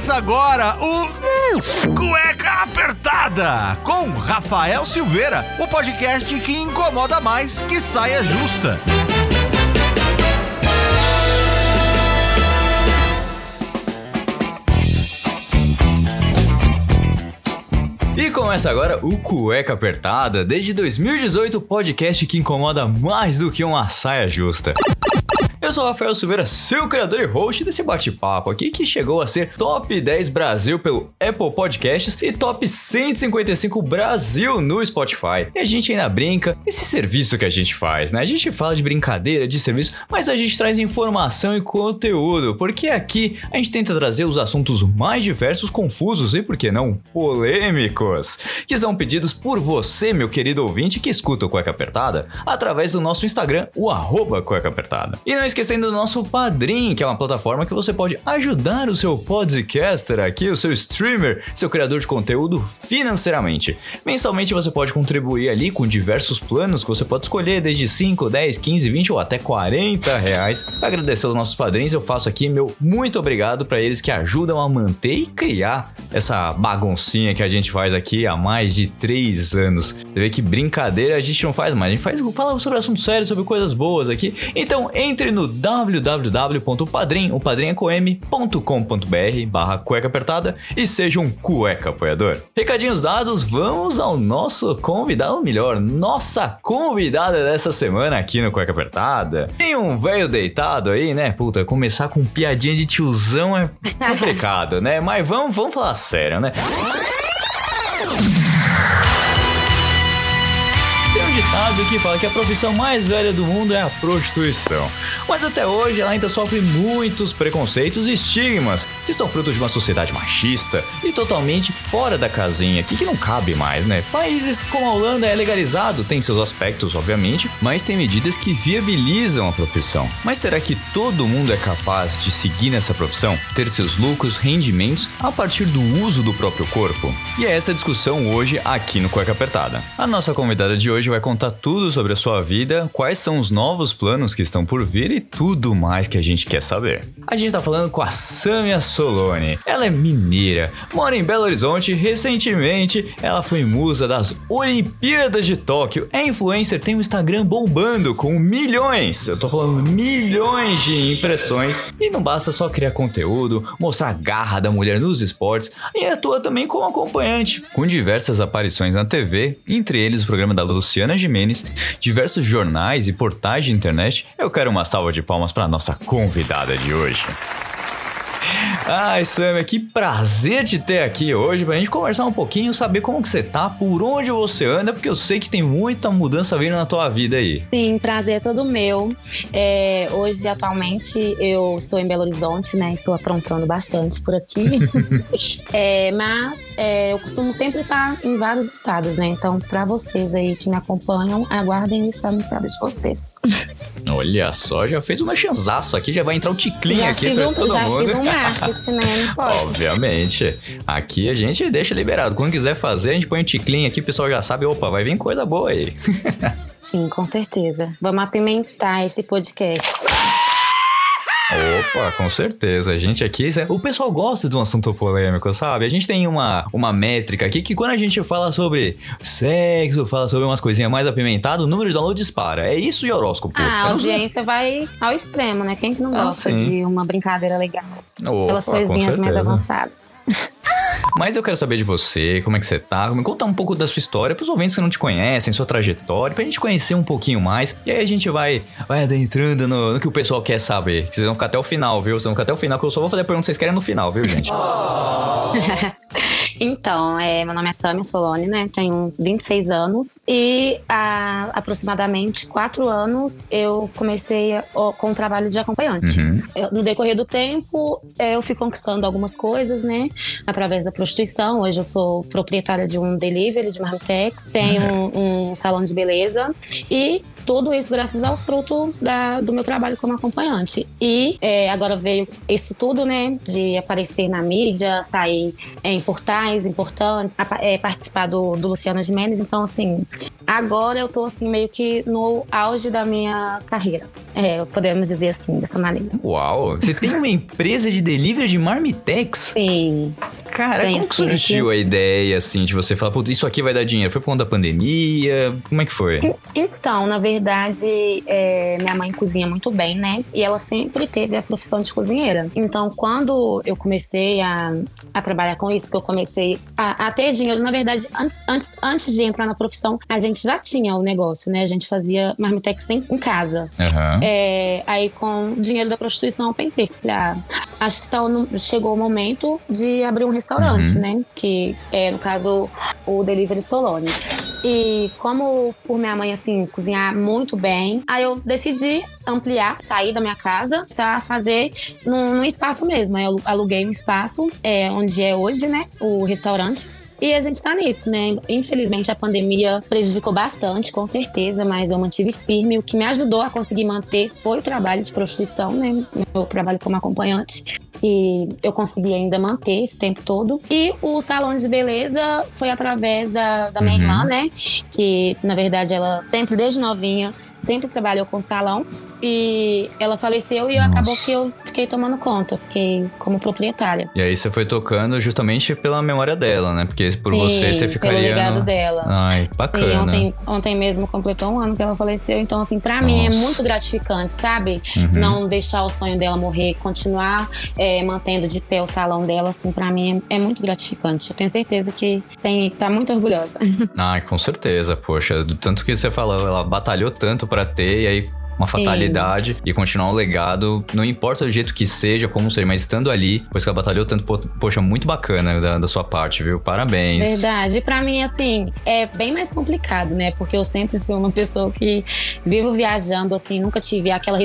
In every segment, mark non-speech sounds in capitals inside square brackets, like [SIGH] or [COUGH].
Começa agora o Cueca Apertada com Rafael Silveira, o podcast que incomoda mais que saia justa. E começa agora o Cueca Apertada, desde 2018 o podcast que incomoda mais do que uma saia justa. Eu sou o Rafael Silveira, seu criador e host desse bate-papo aqui que chegou a ser Top 10 Brasil pelo Apple Podcasts e Top 155 Brasil no Spotify. E a gente ainda brinca, esse serviço que a gente faz, né? A gente fala de brincadeira, de serviço, mas a gente traz informação e conteúdo, porque aqui a gente tenta trazer os assuntos mais diversos, confusos e, por que não, polêmicos, que são pedidos por você, meu querido ouvinte, que escuta o Cueca Apertada, através do nosso Instagram, o arroba Cueca Apertada. E não esquecendo do nosso Padrim, que é uma plataforma que você pode ajudar o seu podcaster aqui, o seu streamer, seu criador de conteúdo financeiramente. Mensalmente você pode contribuir ali com diversos planos que você pode escolher, desde 5, 10, 15, 20 ou até 40 reais. Agradecer aos nossos padrinhos, eu faço aqui meu muito obrigado para eles que ajudam a manter e criar essa baguncinha que a gente faz aqui há mais de 3 anos. Você vê que brincadeira a gente não faz mais, a gente faz, fala sobre assuntos sérios, sobre coisas boas aqui. Então entre no no www.padrim.com.br barra cueca apertada e seja um cueca apoiador. Recadinhos dados, vamos ao nosso convidado, melhor, nossa convidada dessa semana aqui no Cueca Apertada. Tem um velho deitado aí, né? Puta, começar com piadinha de tiozão é complicado, né? Mas vamos, vamos falar sério, né? Ditado que fala que a profissão mais velha do mundo é a prostituição. Mas até hoje ela ainda sofre muitos preconceitos e estigmas, que são frutos de uma sociedade machista e totalmente fora da casinha, que, que não cabe mais, né? Países como a Holanda é legalizado, tem seus aspectos, obviamente, mas tem medidas que viabilizam a profissão. Mas será que todo mundo é capaz de seguir nessa profissão, ter seus lucros, rendimentos a partir do uso do próprio corpo? E é essa discussão hoje aqui no Cueca Apertada. A nossa convidada de hoje vai contar tudo sobre a sua vida, quais são os novos planos que estão por vir e tudo mais que a gente quer saber. A gente está falando com a Samia Solone. Ela é mineira, mora em Belo Horizonte. Recentemente, ela foi musa das Olimpíadas de Tóquio. É influencer, tem um Instagram bombando com milhões. Eu tô falando milhões de impressões. E não basta só criar conteúdo, mostrar a garra da mulher nos esportes, e atua também como acompanhante, com diversas aparições na TV, entre eles o programa da Luciana Jimenez, diversos jornais e portais de internet, eu quero uma salva de palmas para nossa convidada de hoje. Ai, Samia, que prazer te ter aqui hoje pra gente conversar um pouquinho, saber como que você tá, por onde você anda, porque eu sei que tem muita mudança vindo na tua vida aí. Sim, prazer é todo meu. É, hoje, atualmente, eu estou em Belo Horizonte, né? Estou aprontando bastante por aqui. [LAUGHS] é, mas é, eu costumo sempre estar em vários estados, né? Então, para vocês aí que me acompanham, aguardem eu estar no estado de vocês. Olha só, já fez uma chanzaço aqui, já vai entrar um ticlinho já aqui pra um, todo já mundo. fiz um marketing, né? Não pode. Obviamente. Aqui a gente deixa liberado. Quando quiser fazer, a gente põe um ticlinho aqui, o pessoal já sabe, opa, vai vir coisa boa aí. [LAUGHS] Sim, com certeza. Vamos apimentar esse podcast. Opa, com certeza. A gente aqui, o pessoal gosta de um assunto polêmico, sabe? A gente tem uma, uma métrica aqui que quando a gente fala sobre sexo, fala sobre umas coisinhas mais apimentadas, o número de download dispara. É isso e horóscopo. Ah, a audiência vai ao extremo, né? Quem que não Ah, gosta sim. de uma brincadeira legal? Opa, Pelas coisinhas mais avançadas. [LAUGHS] Mas eu quero saber de você, como é que você tá, me conta um pouco da sua história pros ouvintes que não te conhecem, sua trajetória, pra gente conhecer um pouquinho mais. E aí a gente vai, vai adentrando no, no que o pessoal quer saber. Vocês vão ficar até o final, viu? Vocês vão ficar até o final, que eu só vou fazer a pergunta que vocês querem no final, viu, gente? [LAUGHS] Então, é, meu nome é Samia Solone, né? Tenho 26 anos e há aproximadamente 4 anos eu comecei com o trabalho de acompanhante. Uhum. Eu- no decorrer do tempo, eu fui conquistando algumas coisas, né? Através da prostituição. Hoje eu sou proprietária de um delivery de marmitex, tenho um, um salão de beleza e tudo isso graças ao fruto da, do meu trabalho como acompanhante. E é, agora veio isso tudo, né? De aparecer na mídia, sair é, em portais importantes, é, participar do, do Luciano Gimenez. Então, assim, agora eu tô assim, meio que no auge da minha carreira. É, podemos dizer assim, dessa maneira. Uau! Você tem uma empresa de delivery de marmitex? Sim. Cara, como que surgiu a ideia, assim, de você falar, putz, isso aqui vai dar dinheiro? Foi por conta da pandemia? Como é que foi? Então, na verdade, é, minha mãe cozinha muito bem, né? E ela sempre teve a profissão de cozinheira. Então, quando eu comecei a, a trabalhar com isso, que eu comecei a, a ter dinheiro, na verdade, antes, antes, antes de entrar na profissão, a gente já tinha o negócio, né? A gente fazia marmitex em, em casa. Uhum. É, aí, com o dinheiro da prostituição, eu pensei, ah, acho que tá, chegou o momento de abrir um restaurante, uhum. né? Que é, no caso, o Delivery Solone. E como por minha mãe, assim, cozinhar muito bem, aí eu decidi ampliar, sair da minha casa, a fazer num, num espaço mesmo. Aí eu aluguei um espaço, é, onde é hoje, né? O restaurante. E a gente tá nisso, né? Infelizmente a pandemia prejudicou bastante, com certeza, mas eu mantive firme. O que me ajudou a conseguir manter foi o trabalho de prostituição, né? Meu trabalho como acompanhante. E eu consegui ainda manter esse tempo todo. E o salão de beleza foi através da, da minha uhum. irmã, né? Que, na verdade, ela sempre, desde novinha, sempre trabalhou com salão. E ela faleceu e Nossa. acabou que eu fiquei tomando conta, fiquei como proprietária. E aí você foi tocando justamente pela memória dela, né? Porque por Sim, você você ficaria. Pelo legado no... dela. Ai, bacana. E ontem, ontem mesmo completou um ano que ela faleceu, então, assim, pra Nossa. mim é muito gratificante, sabe? Uhum. Não deixar o sonho dela morrer, continuar é, mantendo de pé o salão dela, assim, pra mim é, é, muito gratificante. Eu tenho certeza que tem, tá muito orgulhosa. Ai, com certeza, poxa. Do tanto que você falou, ela batalhou tanto para ter, e aí uma fatalidade Sim. e continuar um legado, não importa o jeito que seja, como seja, mas estando ali, pois que ela batalhou tanto, poxa, muito bacana da, da sua parte, viu? Parabéns. Verdade. Para mim, assim, é bem mais complicado, né? Porque eu sempre fui uma pessoa que vivo viajando, assim, nunca tive aquela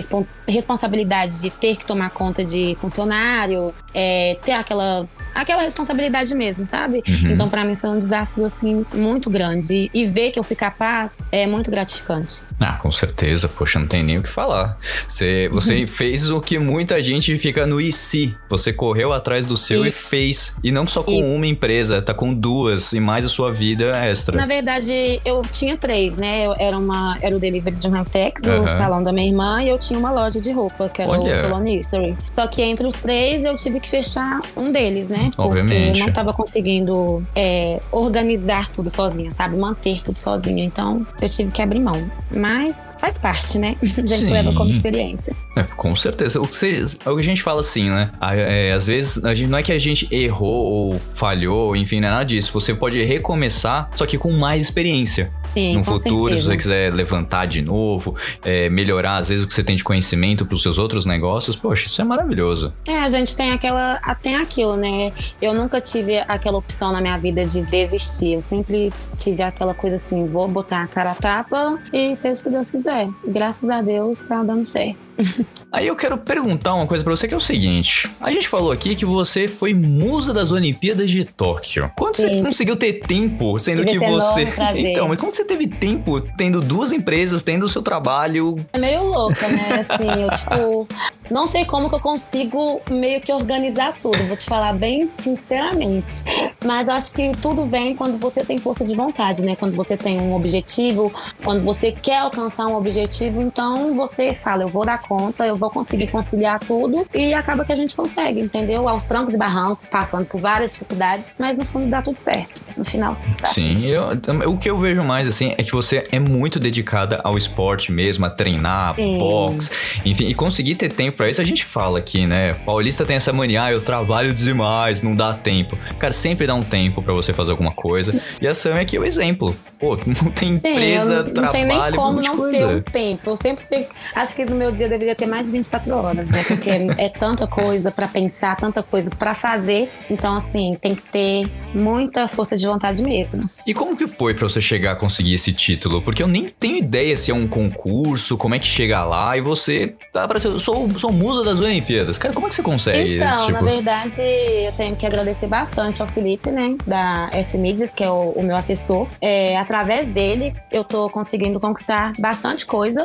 responsabilidade de ter que tomar conta de funcionário, é, ter aquela aquela responsabilidade mesmo, sabe? Uhum. Então, para mim foi um desafio assim muito grande e ver que eu fui capaz é muito gratificante. Ah, com certeza, poxa, não tem nem o que falar. Você, você uhum. fez o que muita gente fica no IC. Você correu atrás do seu e, e fez. E não só com e, uma empresa, tá com duas e mais a sua vida extra. Na verdade, eu tinha três, né? Eu era uma era o delivery de Ramtex, uhum. o salão da minha irmã, e eu tinha uma loja de roupa, que era Olha. o Solon History. Só que entre os três eu tive que fechar um deles, né? Obviamente. Porque eu não tava conseguindo é, organizar tudo sozinha, sabe? Manter tudo sozinha. Então eu tive que abrir mão. Mas faz parte, né? [LAUGHS] A gente Sim. leva como experiência. É, com certeza. O que, é o que a gente fala assim, né? É, às vezes, a gente, não é que a gente errou ou falhou, enfim, não é nada disso. Você pode recomeçar, só que com mais experiência. Sim, no futuro, certeza. se você quiser levantar de novo, é, melhorar às vezes o que você tem de conhecimento para os seus outros negócios, poxa, isso é maravilhoso. É, a gente tem aquela, tem aquilo, né? Eu nunca tive aquela opção na minha vida de desistir. Eu sempre tive aquela coisa assim, vou botar a cara a tapa e seja o que Deus quiser. Graças a Deus tá dando certo. [LAUGHS] Aí eu quero perguntar uma coisa para você que é o seguinte: a gente falou aqui que você foi musa das Olimpíadas de Tóquio. Sim. você conseguiu ter tempo, sendo Deve que você. Então, mas como você teve tempo tendo duas empresas, tendo o seu trabalho? É meio louca, né? Assim, eu tipo, não sei como que eu consigo meio que organizar tudo, vou te falar bem sinceramente. Mas acho que tudo vem quando você tem força de vontade, né? Quando você tem um objetivo, quando você quer alcançar um objetivo, então você fala, eu vou dar conta, eu vou conseguir conciliar tudo e acaba que a gente consegue, entendeu? Aos trancos e barrancos, passando por várias dificuldades, mas no fundo dá tudo certo. No final, dá Sim, eu, o que eu vejo mais assim é que você é muito dedicada ao esporte mesmo, a treinar, Sim. boxe, enfim, e conseguir ter tempo para isso, a gente fala aqui, né? Paulista tem essa mania, ah, eu trabalho demais, não dá tempo. Cara, sempre dá um tempo para você fazer alguma coisa. E a Sam é aqui o exemplo. Pô, [LAUGHS] não tem empresa, Sim, não trabalho, tem nem como não coisa. ter um tempo. Eu sempre tenho, acho que no meu dia deveria ter mais de 24 horas, né? Porque [LAUGHS] é tanta coisa para pensar, tanta coisa para fazer. Então, assim, tem que ter muita força de vontade mesmo. E como que foi para você chegar a conseguir esse título? Porque eu nem tenho ideia se é um concurso, como é que chega lá e você tá para ser, sou, sou musa das Olimpíadas. Cara, como é que você consegue? Então, tipo... na verdade, eu tenho que agradecer bastante ao Felipe, né, da F-Media, que é o, o, meu assessor. É, através dele, eu tô conseguindo conquistar bastante coisa.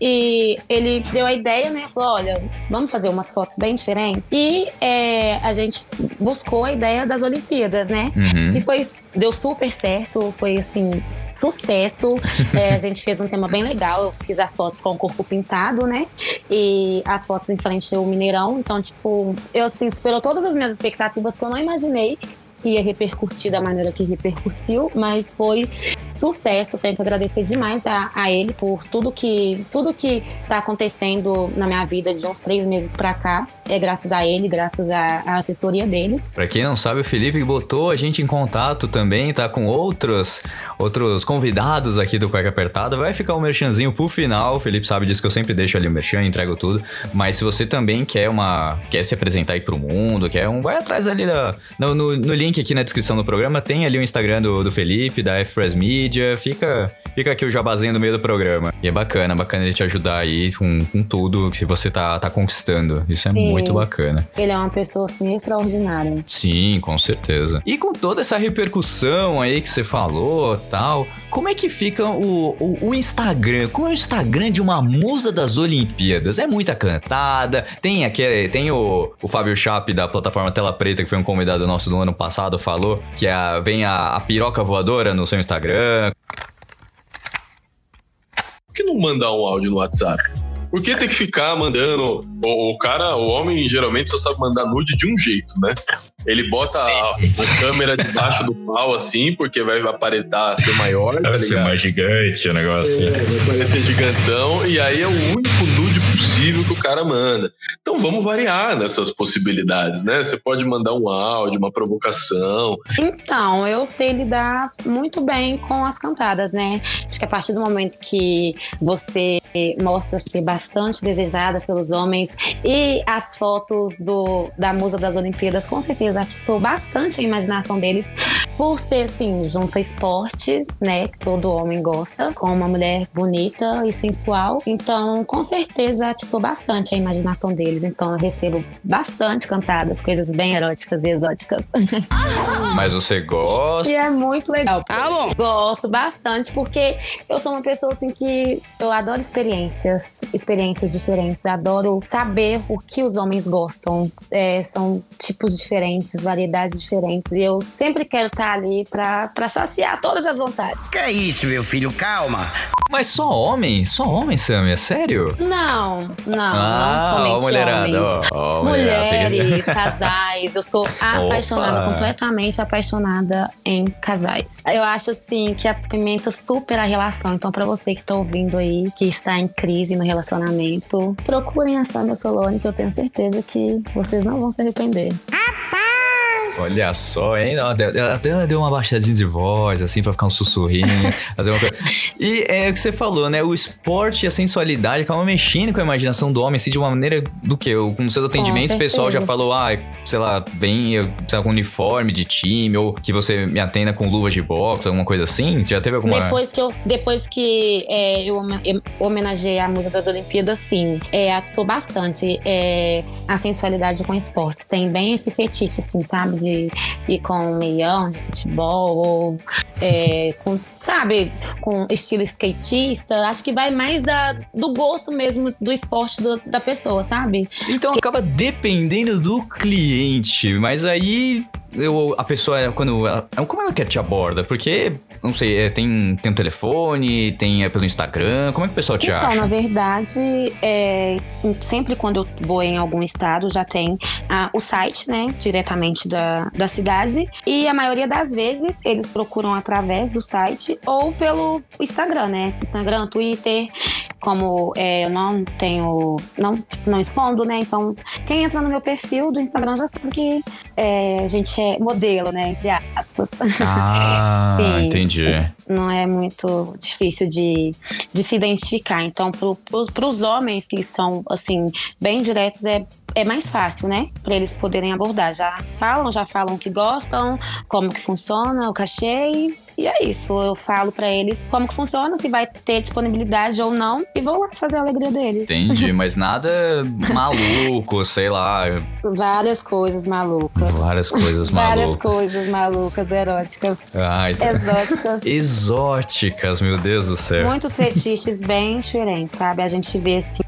E ele deu a ideia, né, falou, olha, vamos fazer umas fotos bem diferentes. E é, a gente buscou a ideia das Olimpíadas, né? Uhum. E foi, deu super certo, foi assim, sucesso. [LAUGHS] é, a gente fez um tema bem legal. Eu fiz as fotos com o corpo pintado, né? E as fotos em frente ao Mineirão. Então, tipo, eu assim, superou todas as minhas expectativas que eu não imaginei que ia repercutir da maneira que repercutiu, mas foi sucesso. Tenho que agradecer demais a, a ele por tudo que tudo que está acontecendo na minha vida de uns três meses para cá. É graças a ele, graças à, assessoria dele. Para quem não sabe, o Felipe botou a gente em contato também, tá com outros outros convidados aqui do Cueca Apertada. Vai ficar um merchanzinho pro final. O Felipe sabe disso que eu sempre deixo ali o merchan, entrego tudo. Mas se você também quer uma quer se apresentar aí pro mundo, quer um, vai atrás ali da, no, no, no link aqui na descrição do programa, tem ali o Instagram do, do Felipe, da F-Press Media mídia, fica, fica aqui o jabazinho no meio do programa. E é bacana, bacana ele te ajudar aí com, com tudo que você tá, tá conquistando. Isso é Sim. muito bacana. Ele é uma pessoa, assim, extraordinária. Sim, com certeza. E com toda essa repercussão aí que você falou tal, como é que fica o, o, o Instagram? Como é o Instagram de uma musa das Olimpíadas? É muita cantada, tem aquele, tem o, o Fábio Chape da plataforma Tela Preta, que foi um convidado nosso do ano passado, falou que a, vem a, a piroca voadora no seu Instagram, que não mandar um áudio no WhatsApp? Por que tem que ficar mandando? O, o, cara, o homem geralmente só sabe mandar nude de um jeito, né? Ele bota a, a, câmera debaixo do pau assim, porque vai aparentar ser maior. Vai tá ser mais gigante o negócio. É, vai parecer gigantão, e aí é o único nude possível que o cara manda. Então vamos variar nessas possibilidades, né? Você pode mandar um áudio, uma provocação. Então, eu sei lidar muito bem com as cantadas, né? Acho que a partir do momento que você mostra ser bastante desejada pelos homens e as fotos do, da musa das Olimpíadas com certeza atiçou bastante a imaginação deles por ser assim, junto a esporte, né? Que todo homem gosta, com uma mulher bonita e sensual. Então, com certeza atiçou bastante a imaginação deles. Então, eu recebo bastante cantadas, coisas bem eróticas e exóticas. [LAUGHS] Mas você gosta? E é muito legal. Ah, bom. Gosto bastante, porque eu sou uma pessoa assim que eu adoro experiências, experiências diferentes. Adoro saber o que os homens gostam. É, são tipos diferentes, variedades diferentes. E eu sempre quero estar ali pra, pra saciar todas as vontades. Que é isso, meu filho? Calma. Mas só homem? Só homem, Sam? É sério? Não, não, ah, não somente ó, mulherada, homens. Ó, ó, Mulheres, [LAUGHS] casais. Eu sou apaixonada, Opa. completamente apaixonada em casais. Eu acho, assim, que apimenta super a relação. Então, pra você que tá ouvindo aí, que está em crise no relacionamento, procurem a Sandra Solone, que eu tenho certeza que vocês não vão se arrepender. Olha só, hein? Até deu uma baixadinha de voz, assim, pra ficar um sussurrinho. [LAUGHS] fazer uma coisa. E é o que você falou, né? O esporte e a sensualidade acabam mexendo com a imaginação do homem, assim, de uma maneira do que? Com seus atendimentos, o pessoal já falou, ah, sei lá, vem sei lá, com uniforme de time, ou que você me atenda com luvas de boxe, alguma coisa assim? Você já teve alguma. Depois que eu, depois que é, eu homenageei a musa das Olimpíadas, sim. É, atiçou bastante é, a sensualidade com esportes. Tem bem esse fetiche, assim, sabe? De de ir com um meião de futebol ou é, com, sabe, com estilo skatista. Acho que vai mais da, do gosto mesmo do esporte do, da pessoa, sabe? Então acaba dependendo do cliente, mas aí eu, a pessoa, quando. Ela, como ela quer te aborda? Porque, não sei, é, tem, tem um telefone, tem é pelo Instagram, como é que o pessoal te então, acha? na verdade, é, sempre quando eu vou em algum estado, já tem ah, o site, né, diretamente da, da cidade. E a maioria das vezes eles procuram através do site ou pelo Instagram, né? Instagram, Twitter. Como é, eu não tenho. Não, não escondo, né? Então, quem entra no meu perfil do Instagram já sabe que é, a gente é modelo, né? Entre aspas. Ah, [LAUGHS] Sim, entendi. Não é muito difícil de, de se identificar. Então, para os homens que são, assim, bem diretos, é é mais fácil, né? Para eles poderem abordar. Já falam, já falam que gostam, como que funciona, o cachê e é isso. Eu falo para eles como que funciona, se vai ter disponibilidade ou não e vou lá fazer a alegria deles. Entendi, [LAUGHS] mas nada maluco, sei lá. Várias coisas malucas. Várias coisas [LAUGHS] malucas. Várias coisas malucas, eróticas. Ai, tá. Exóticas. Exóticas, meu Deus do céu. Muitos fetiches bem diferentes, sabe? A gente vê assim,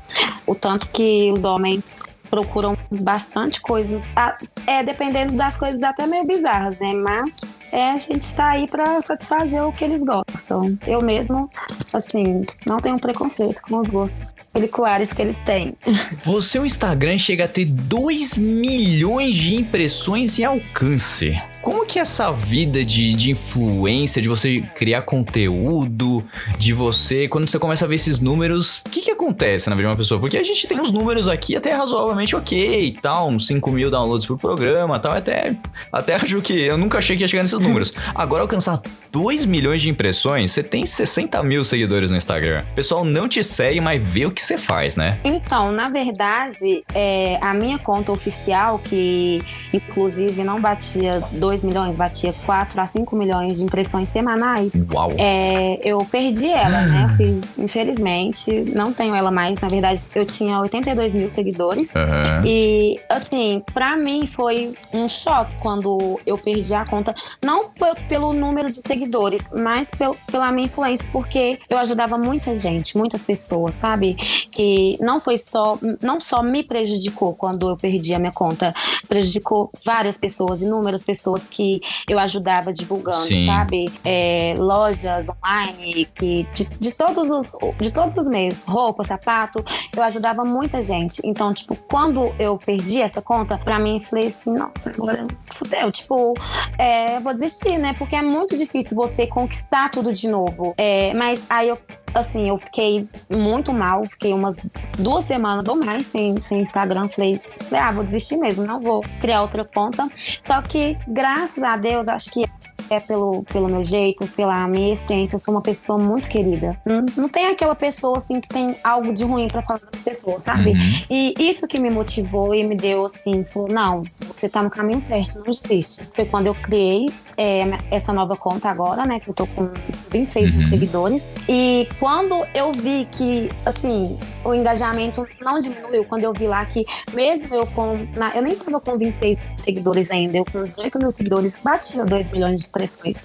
o tanto que os homens procuram bastante coisas. Ah, É, dependendo das coisas até meio bizarras, né? Mas é, a gente está aí para satisfazer o que eles gostam. Eu mesmo, assim, não tenho preconceito com os gostos peliculares que eles têm. [LAUGHS] Você, o Instagram chega a ter 2 milhões de impressões e alcance. Como que é essa vida de, de influência, de você criar conteúdo, de você, quando você começa a ver esses números, o que que acontece na vida de uma pessoa? Porque a gente tem uns números aqui até razoavelmente ok e tal, uns 5 mil downloads por programa tal, até, até [LAUGHS] acho que, eu nunca achei que ia chegar nesses números. Agora alcançar 2 milhões de impressões, você tem 60 mil seguidores no Instagram. O pessoal não te segue, mas vê o que você faz, né? Então, na verdade, é, a minha conta oficial, que inclusive não batia 2 milhões, batia 4 a 5 milhões de impressões semanais, Uau. é, eu perdi ela, né? Eu fui- infelizmente, não tenho ela mais. Na verdade, eu tinha 82 mil seguidores. Aham. E, assim, pra mim foi um choque quando eu perdi a conta. Não pe- pelo número de seguidores, mas pel- pela minha influência, porque eu ajudava muita gente, muitas pessoas, sabe? Que não foi só, não só me prejudicou quando eu perdi a minha conta, prejudicou várias pessoas, inúmeras pessoas que eu ajudava divulgando, Sim. sabe? É, lojas online, que de, de todos os de todos os meios, roupa, sapato, eu ajudava muita gente. Então, tipo, quando eu perdi essa conta, pra mim, eu falei assim, nossa, agora fudeu. Tipo, é, vou desistir, né? Porque é muito difícil você conquistar tudo de novo. É, mas aí eu, assim, eu fiquei muito mal, fiquei umas duas semanas ou mais sem, sem Instagram. Falei, falei, ah, vou desistir mesmo, não vou criar outra conta. Só que, graças a Deus, acho que é pelo, pelo meu jeito, pela minha essência. Eu sou uma pessoa muito querida. Não, não tem aquela pessoa assim que tem algo de ruim pra falar da pessoa, sabe? Uhum. E isso que me motivou e me deu assim, falou: não, você tá no caminho certo, não desiste. Foi quando eu criei é, essa nova conta agora, né? Que eu tô com 26 mil Uhum. seguidores. E quando eu vi que, assim, o engajamento não diminuiu, quando eu vi lá que, mesmo eu com. na- eu nem tava com 26 seguidores ainda, eu com 18 mil seguidores, batia 2 milhões de impressões.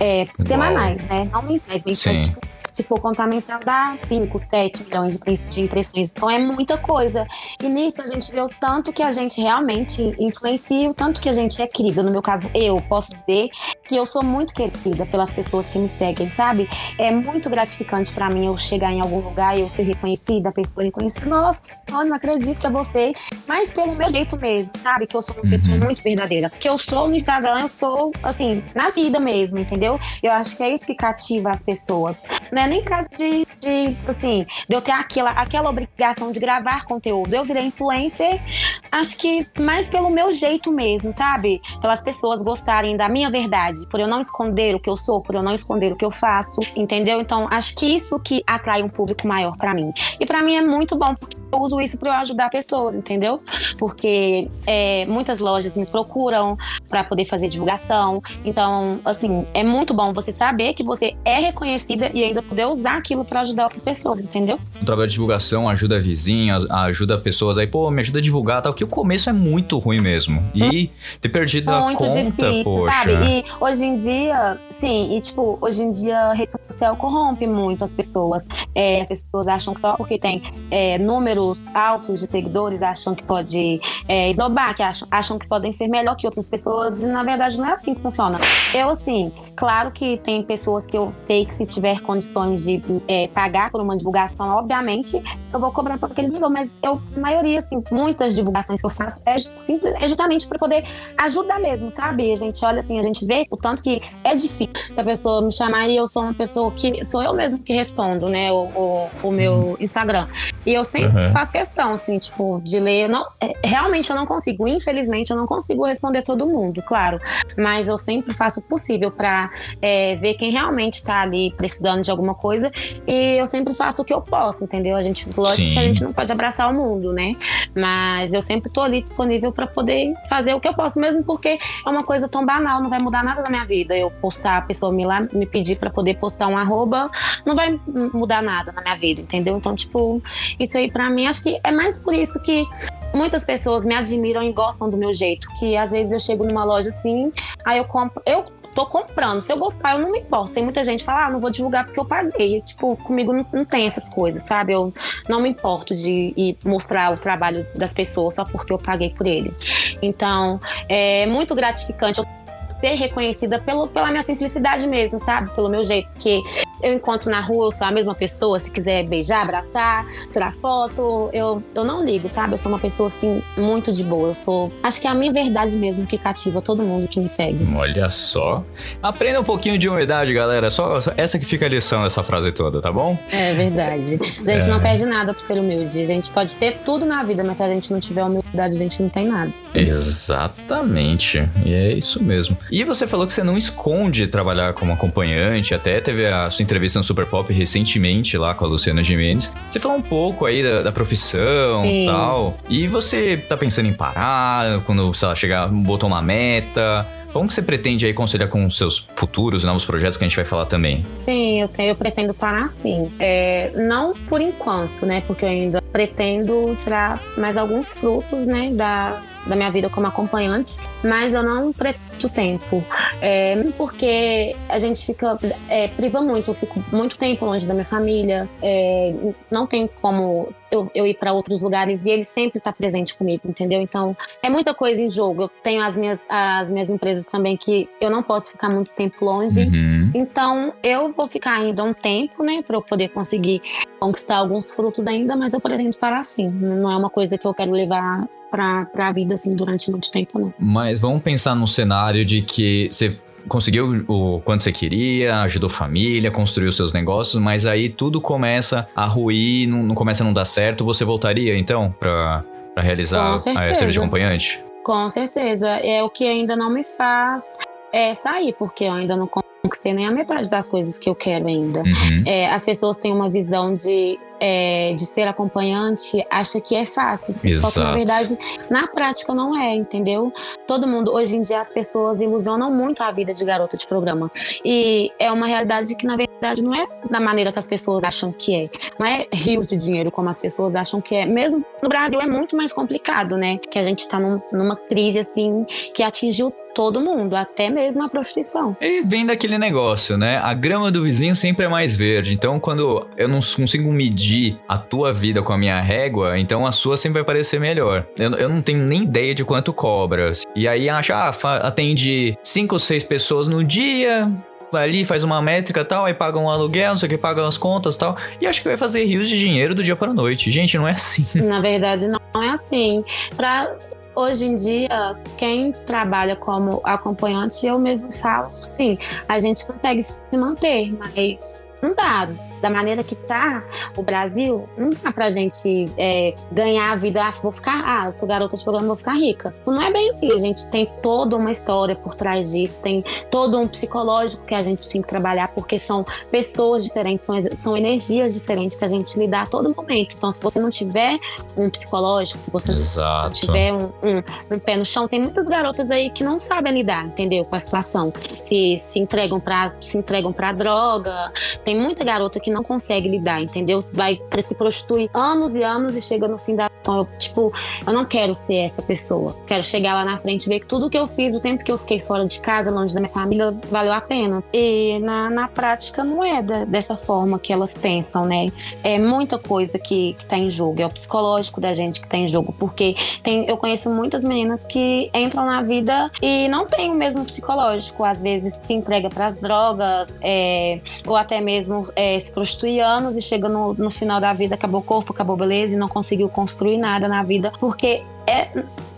É, semanais, né? Não mensais. Mensais, Sim. tipo, se for contar mensal, dá 5, 7 milhões de impre- de impressões. Então é muita coisa. E nisso a gente vê o tanto que a gente realmente influencia, o tanto que a gente é querida. No meu caso, eu posso dizer que eu sou muito querida pelas pessoas que me seguem, sabe? É muito gratificante pra mim eu chegar em algum lugar e eu ser reconhecida, a pessoa reconhecer, nossa, eu não acredito que é você, mas pelo meu jeito mesmo, sabe? Que eu sou uma pessoa muito verdadeira. Que eu sou no Instagram, eu sou, assim, na vida mesmo, entendeu? Eu acho que é isso que cativa as pessoas. Não é nem caso de, de assim, de eu ter aquela, aquela obrigação de gravar conteúdo. Eu virei influencer, acho que mais pelo meu jeito mesmo, sabe? Pelas pessoas gostarem da minha verdade, por eu não esconder o que eu sou, por eu não esconder o que eu faço, entendeu? Então, acho que isso que atrai um público maior pra mim. E pra mim é muito bom, porque eu uso isso eu ajudar pessoas, entendeu? Porque é, muitas lojas me procuram pra poder fazer divulgação. Então, assim, é muito bom você saber que você é reconhecida e ainda poder usar aquilo pra ajudar outras pessoas, entendeu? O trabalho de divulgação ajuda vizinhos, ajuda pessoas aí, pô, me ajuda a divulgar tal, que o começo é muito ruim mesmo. E ter perdido a conta, difícil, poxa. sabe? E hoje em dia, sim, e tipo, hoje em dia a rede social corrompe muito as pessoas. É, as pessoas acham que só porque tem é, números altos de seguidores, acham que pode é, esnobar, que acham, acham que podem ser melhor que outras pessoas, e na verdade não é assim que funciona. Eu, assim, claro que tem pessoas que eu sei que se tiver condições de é, pagar por uma divulgação, obviamente, eu vou cobrar por aquele valor, mas eu, a maioria, assim, muitas divulgações que eu faço é, simples, é justamente para poder ajudar mesmo, sabe? A gente olha assim, a gente vê o tanto que é difícil. Se a pessoa me chamar e eu sou uma pessoa que sou eu mesmo que respondo, né? O, o, o meu Instagram. E eu sempre sempre faço questão, assim, tipo, de ler. Eu não, é, realmente eu não consigo, infelizmente, eu não consigo responder todo mundo, claro. Mas eu sempre faço o possível para é, ver quem realmente tá ali precisando de alguma coisa. E eu sempre faço o que eu posso, entendeu? A gente, lógico Sim. que a gente não pode abraçar o mundo, né? Mas eu sempre tô ali disponível para poder fazer o que eu posso, mesmo porque é uma coisa tão banal, não vai mudar nada na minha vida. Eu postar, a pessoa me lá me pedir para poder postar um arroba, não vai mudar nada na minha vida, entendeu? Então, tipo, isso aí para mim, acho que é mais por isso que muitas pessoas me admiram e gostam do meu jeito. Que às vezes eu chego numa loja assim, aí eu compro. Eu tô comprando. Se eu gostar, eu não me importo. Tem muita gente que fala, ah, não vou divulgar porque eu paguei. Tipo, comigo não, não tem essas coisas, sabe? Eu não me importo de mostrar o trabalho das pessoas só porque eu paguei por ele. Então, é muito gratificante ser reconhecida pelo, pela minha simplicidade mesmo, sabe? Pelo meu jeito. Porque eu encontro na rua, eu sou a mesma pessoa. Se quiser beijar, abraçar, tirar foto, eu, eu não ligo, sabe? Eu sou uma pessoa, assim, muito de boa. Eu sou. Acho que é a minha verdade mesmo que cativa todo mundo que me segue. Olha só. Aprenda um pouquinho de humildade, galera. Só, só essa que fica a lição dessa frase toda, tá bom? É verdade. A gente é. não perde nada por ser humilde. A gente pode ter tudo na vida, mas se a gente não tiver humildade, a gente não tem nada. Exatamente. E é isso mesmo. E você falou que você não esconde trabalhar como acompanhante, até teve a sua entrevista no Super Pop recentemente lá com a Luciana Gimenez. Você falou um pouco aí da, da profissão e tal. E você tá pensando em parar quando, sei lá, chegar, botou uma meta? Como que você pretende aí conciliar com os seus futuros novos projetos que a gente vai falar também? Sim, eu, tenho, eu pretendo parar sim. É, não por enquanto, né? Porque eu ainda pretendo tirar mais alguns frutos, né? Da, da minha vida como acompanhante, mas eu não pretendo tempo. É, porque a gente fica. É, priva muito, eu fico muito tempo longe da minha família, é, não tem como eu, eu ir para outros lugares e ele sempre está presente comigo, entendeu? Então é muita coisa em jogo. Eu tenho as minhas, as minhas empresas também que eu não posso ficar muito tempo longe. Uhum. Então eu vou ficar ainda um tempo, né, para eu poder conseguir conquistar alguns frutos ainda, mas eu pretendo parar assim. Não é uma coisa que eu quero levar para a vida assim durante muito tempo, não. Mas vamos pensar num cenário de que você conseguiu o quanto você queria, ajudou família, construiu seus negócios, mas aí tudo começa a ruir, não, não começa a não dar certo, você voltaria então para realizar a de acompanhante? Com certeza. É o que ainda não me faz é, sair, porque eu ainda não conquistei nem a metade das coisas que eu quero ainda. Uhum. É, as pessoas têm uma visão de é, de ser acompanhante acha que é fácil. Exato. Só que na verdade, na prática não é, entendeu? Todo mundo, hoje em dia, as pessoas ilusionam muito a vida de garota de programa. E é uma realidade que, na verdade, não é da maneira que as pessoas acham que é. Não é rios de dinheiro como as pessoas acham que é. Mesmo no Brasil é muito mais complicado, né? Que a gente está num, numa crise assim que atingiu todo mundo, até mesmo a prostituição. E vem daquele negócio, né? A grama do vizinho sempre é mais verde. Então, quando eu não consigo medir a tua vida com a minha régua, então a sua sempre vai parecer melhor. Eu, eu não tenho nem ideia de quanto cobras. E aí acha, ah, atende cinco ou seis pessoas no dia, vai ali, faz uma métrica tal, aí paga um aluguel, não sei o que, paga as contas tal. E acho que vai fazer rios de dinheiro do dia para a noite. Gente, não é assim. Na verdade, não é assim. Pra. Hoje em dia, quem trabalha como acompanhante, eu mesmo falo, sim, a gente consegue se manter, mas não dá. Da maneira que tá o Brasil, não dá pra gente é, ganhar a vida. Ah, vou ficar, ah, eu sou garota de programa, vou ficar rica. Não é bem assim. A gente tem toda uma história por trás disso, tem todo um psicológico que a gente tem que trabalhar, porque são pessoas diferentes, são, são energias diferentes que a gente lidar a todo momento. Então, se você não tiver um psicológico, se você Exato. não tiver um, um, um, pé no chão, tem muitas garotas aí que não sabem lidar, entendeu? Com a situação. Se, se entregam pra, se entregam pra droga, tem muita garota que não consegue lidar, entendeu? Vai se prostituir anos e anos e chega no fim da. Tipo, eu não quero ser essa pessoa. Quero chegar lá na frente e ver que tudo que eu fiz, o tempo que eu fiquei fora de casa, longe da minha família, valeu a pena. E na, na prática não é da, dessa forma que elas pensam, né? É muita coisa que, que tá em jogo. É o psicológico da gente que tá em jogo. Porque tem, eu conheço muitas meninas que entram na vida e não tem o mesmo psicológico. Às vezes se entrega para as drogas, é, ou até mesmo mesmo é, se prostituir anos e chega no, no final da vida, acabou o corpo, acabou beleza e não conseguiu construir nada na vida, porque é,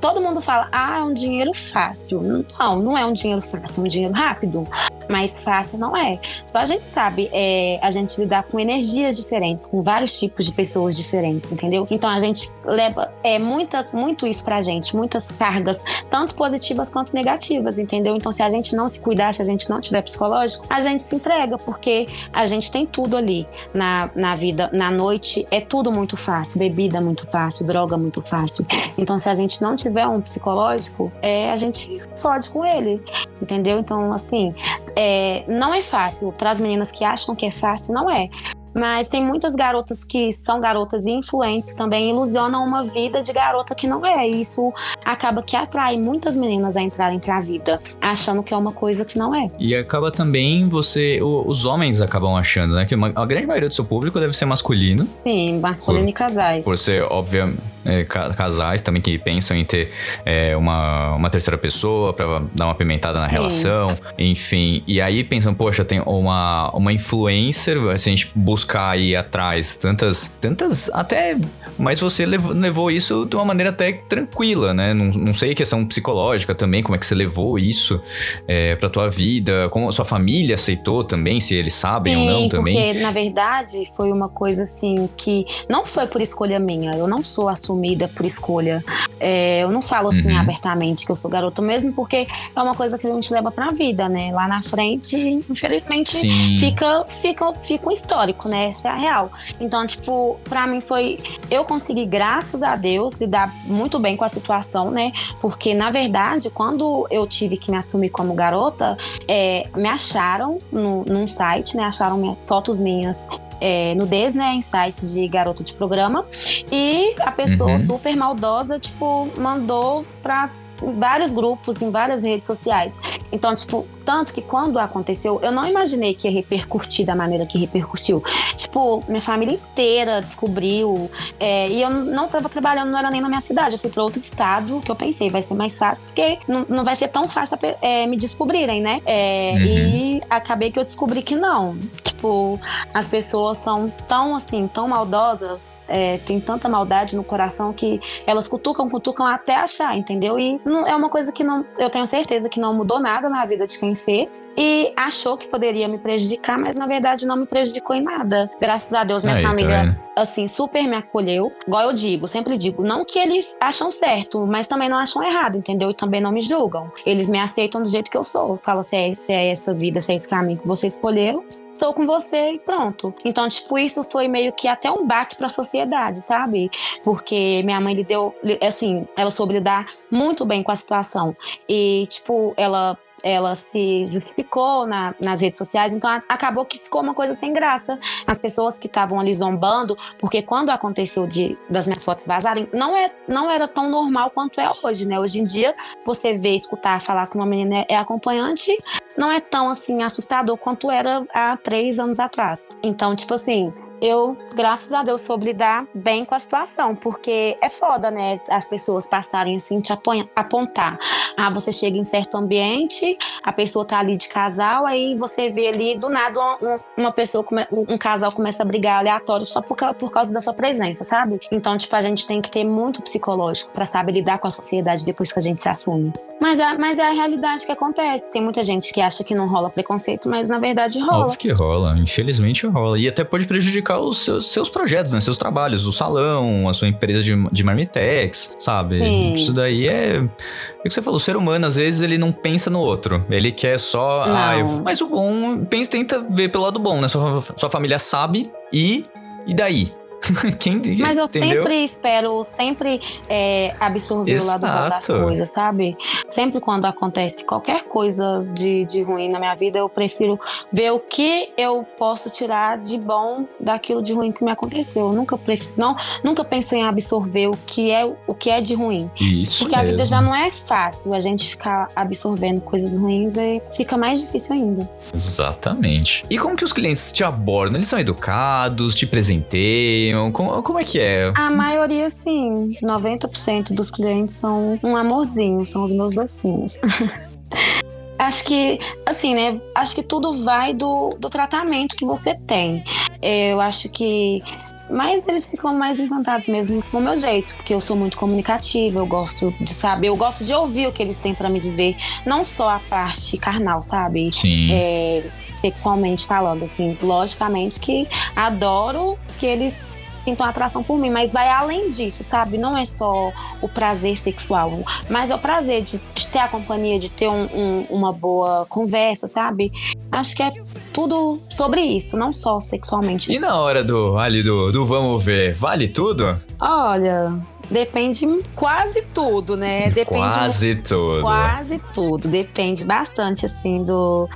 todo mundo fala, ah, é um dinheiro fácil. Não, não é um dinheiro fácil, é um dinheiro rápido. Mais fácil, não é. Só a gente sabe é, a gente lidar com energias diferentes, com vários tipos de pessoas diferentes, entendeu? Então a gente leva é, muita, muito isso pra gente, muitas cargas, tanto positivas quanto negativas, entendeu? Então se a gente não se cuidar, se a gente não tiver psicológico, a gente se entrega, porque a gente tem tudo ali na, na vida. Na noite é tudo muito fácil, bebida muito fácil, droga muito fácil. Então se a gente não tiver um psicológico, é, a gente fode com ele, entendeu? Então, assim, é, não é fácil. Para as meninas que acham que é fácil, não é. Mas tem muitas garotas que são garotas influentes também ilusionam uma vida de garota que não é. E isso acaba que atrai muitas meninas a entrarem pra vida, achando que é uma coisa que não é. E acaba também você. os homens acabam achando, né? Que a grande maioria do seu público deve ser masculino. Sim, masculino Por- e casais. Por ser, óbvio, é, ca- casais também que pensam em ter é, uma, uma terceira pessoa pra dar uma pimentada na Sim. relação, enfim. E aí pensam, poxa, tem uma, uma influencer, se a gente buscar aí atrás tantas, tantas, até... Mas você levou, levou isso de uma maneira até tranquila, né? Não, não sei, questão psicológica também, como é que você levou isso é, pra tua vida, como a sua família aceitou também, se eles sabem ou não Sim, também. porque na verdade foi uma coisa assim que não foi por escolha minha. Eu não sou assumida por escolha. É, eu não falo assim Uhum. abertamente que eu sou garota mesmo, porque é uma coisa que a gente leva pra vida, né? Lá na frente, infelizmente, Sim. fica, fica, fica um histórico, né? Essa é a real. Então, tipo, pra mim foi. Eu consegui, graças a Deus, lidar muito bem com a situação, né? Porque, na verdade, quando eu tive que me assumir como garota, é, me acharam no, num site, né? Acharam minha- fotos minhas. É, nudez, né, em sites de garota de programa. E a pessoa Uhum. super maldosa, tipo, mandou pra vários grupos, em várias redes sociais. Então, tipo, tanto que quando aconteceu, eu não imaginei que ia repercutir da maneira que repercutiu. Tipo, minha família inteira descobriu. é, e eu não tava trabalhando, não era nem na minha cidade. Eu fui pra outro estado, que eu pensei, vai ser mais fácil, porque não, não vai ser tão fácil é, me descobrirem, né? É, Uhum. E acabei que eu descobri que não. Tipo, as pessoas são tão assim, tão maldosas, é, tem tanta maldade no coração que elas cutucam, cutucam até achar, entendeu? E não, é uma coisa que não, eu tenho certeza que não mudou nada na vida de quem fez e achou que poderia me prejudicar, mas na verdade não me prejudicou em nada. Graças a Deus, minha Aí, tá família vendo? assim, super me acolheu. Igual eu digo, sempre digo, não que eles acham certo, mas também não acham errado, entendeu? E também não me julgam. Eles me aceitam do jeito que eu sou. Falam se é, se é essa vida, se é esse caminho que você escolheu. Estou com você e pronto. Então, tipo, isso foi meio que até um baque pra sociedade, sabe? Porque minha mãe lidou, li- assim, ela soube lidar muito bem com a situação. E, tipo, ela ela se justificou na- nas redes sociais, então acabou que ficou uma coisa sem graça. As pessoas que estavam ali zombando, porque quando aconteceu de, das minhas fotos vazarem, não, é, não era tão normal quanto é hoje, né? Hoje em dia, você vê, escutar, falar que uma menina é, é acompanhante, não é tão assim assustador quanto era há três anos atrás. Então, tipo assim, eu, graças a Deus, soube lidar bem com a situação, porque é foda, né? As pessoas passarem assim, te apontar. Ah, você chega em certo ambiente, a pessoa tá ali de casal, aí você vê ali do nada uma, uma pessoa, um casal começa a brigar aleatório só por, por causa da sua presença, sabe? Então, tipo, a gente tem que ter muito psicológico pra saber lidar com a sociedade depois que a gente se assume. Mas é, mas é a realidade que acontece. Tem muita gente que acha que não rola preconceito, mas na verdade rola. Óbvio que rola, infelizmente rola. E até pode prejudicar os seus, seus projetos, né? Seus trabalhos, o salão, a sua empresa de, de marmitex, sabe? Sim. Isso daí é. É o que você falou, o ser humano, às vezes, ele não pensa no outro. Ele quer só. Ah, eu- mas o bom, pensa, tenta ver pelo lado bom, né? Sua, sua família sabe e. E daí? [LAUGHS] Quem Mas eu entendeu? sempre espero, sempre é, absorver o lado bom das Exato. coisas, sabe? Sempre quando acontece qualquer coisa de, de ruim na minha vida, eu prefiro ver o que eu posso tirar de bom daquilo de ruim que me aconteceu. Eu nunca, pref... não, nunca penso em absorver o que é, o que é de ruim. Isso. Porque a vida mesmo. já não é fácil. A gente ficar absorvendo coisas ruins é, fica mais difícil ainda. Exatamente. E como que os clientes te abordam? Eles são educados, te presenteiam? Como, como é que é? A maioria, sim. 90% dos clientes são um amorzinho, são os meus docinhos. [LAUGHS] Acho que, assim, né? Acho que tudo vai do, do tratamento que você tem. Eu acho que mas eles ficam mais encantados mesmo com o meu jeito, porque eu sou muito comunicativa, eu gosto de saber, eu gosto de ouvir o que eles têm para me dizer, não só a parte carnal, sabe? Sim. É, sexualmente falando, assim, logicamente que adoro que eles sintam atração por mim, mas vai além disso, sabe? Não é só o prazer sexual, mas é o prazer de, de ter a companhia, de ter um, um, uma boa conversa, sabe? Acho que é tudo sobre isso, não só sexualmente. E na hora do ali do, do vamos ver, vale tudo? Olha, Depende quase tudo, né? Depende quase tudo. Quase tudo. Depende bastante, assim, do,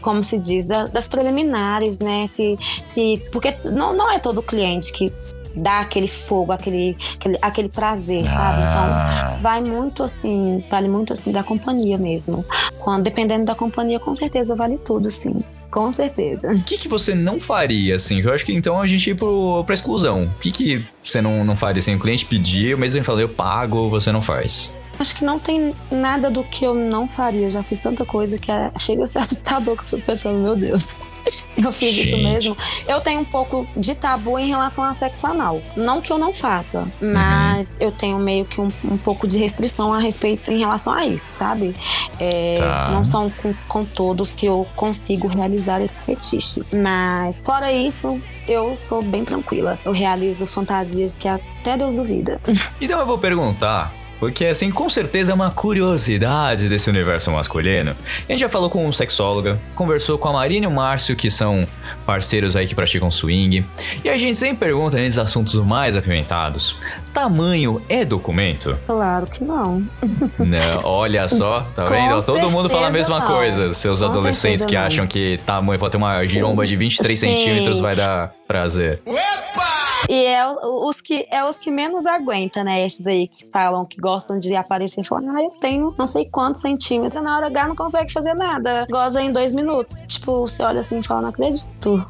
como se diz, da, das preliminares, né? Se, se, porque não, não é todo cliente que dá aquele fogo, aquele, aquele, aquele prazer, ah. sabe? Então, vai muito assim, vale muito assim da companhia mesmo. Quando, dependendo da companhia, com certeza vale tudo, sim. Com certeza. O que, que você não faria, assim? Eu acho que então a gente ir pro, pra exclusão. O que, que você não, não faria, assim? O cliente pediu, mesmo ele falou, eu pago, você não faz. Acho que não tem nada do que eu não faria. Eu já fiz tanta coisa que é, chega a ser [LAUGHS] assustador que eu fico pensando, meu Deus. [LAUGHS] Eu fiz Gente. isso mesmo. Eu tenho um pouco de tabu em relação a sexo anal. Não que eu não faça, mas uhum. eu tenho meio que um, um, pouco de restrição a respeito em relação a isso, sabe? É, tá. Não são com, com todos que eu consigo realizar esse fetiche. Mas fora isso, eu sou bem tranquila. Eu realizo fantasias que até Deus duvida. [LAUGHS] Então eu vou perguntar porque, assim, com certeza é uma curiosidade desse universo masculino. A gente já falou com um sexóloga, conversou com a Marina e o Márcio, que são parceiros aí que praticam swing. E a gente sempre pergunta nesses assuntos mais apimentados: tamanho é documento? Claro que não. [LAUGHS] não olha só, tá vendo? Todo mundo fala a mesma não. coisa. Seus com adolescentes que não. acham que tamanho pode ter uma giromba de 23 Sim. centímetros vai dar prazer. Epa! E é os que, é os que menos aguenta, né? Esses aí que falam que gostam de aparecer e falam, ah, eu tenho não sei quantos centímetros. Na hora H não consegue fazer nada. Goza em dois minutos. Tipo, você olha assim e fala, não acredito.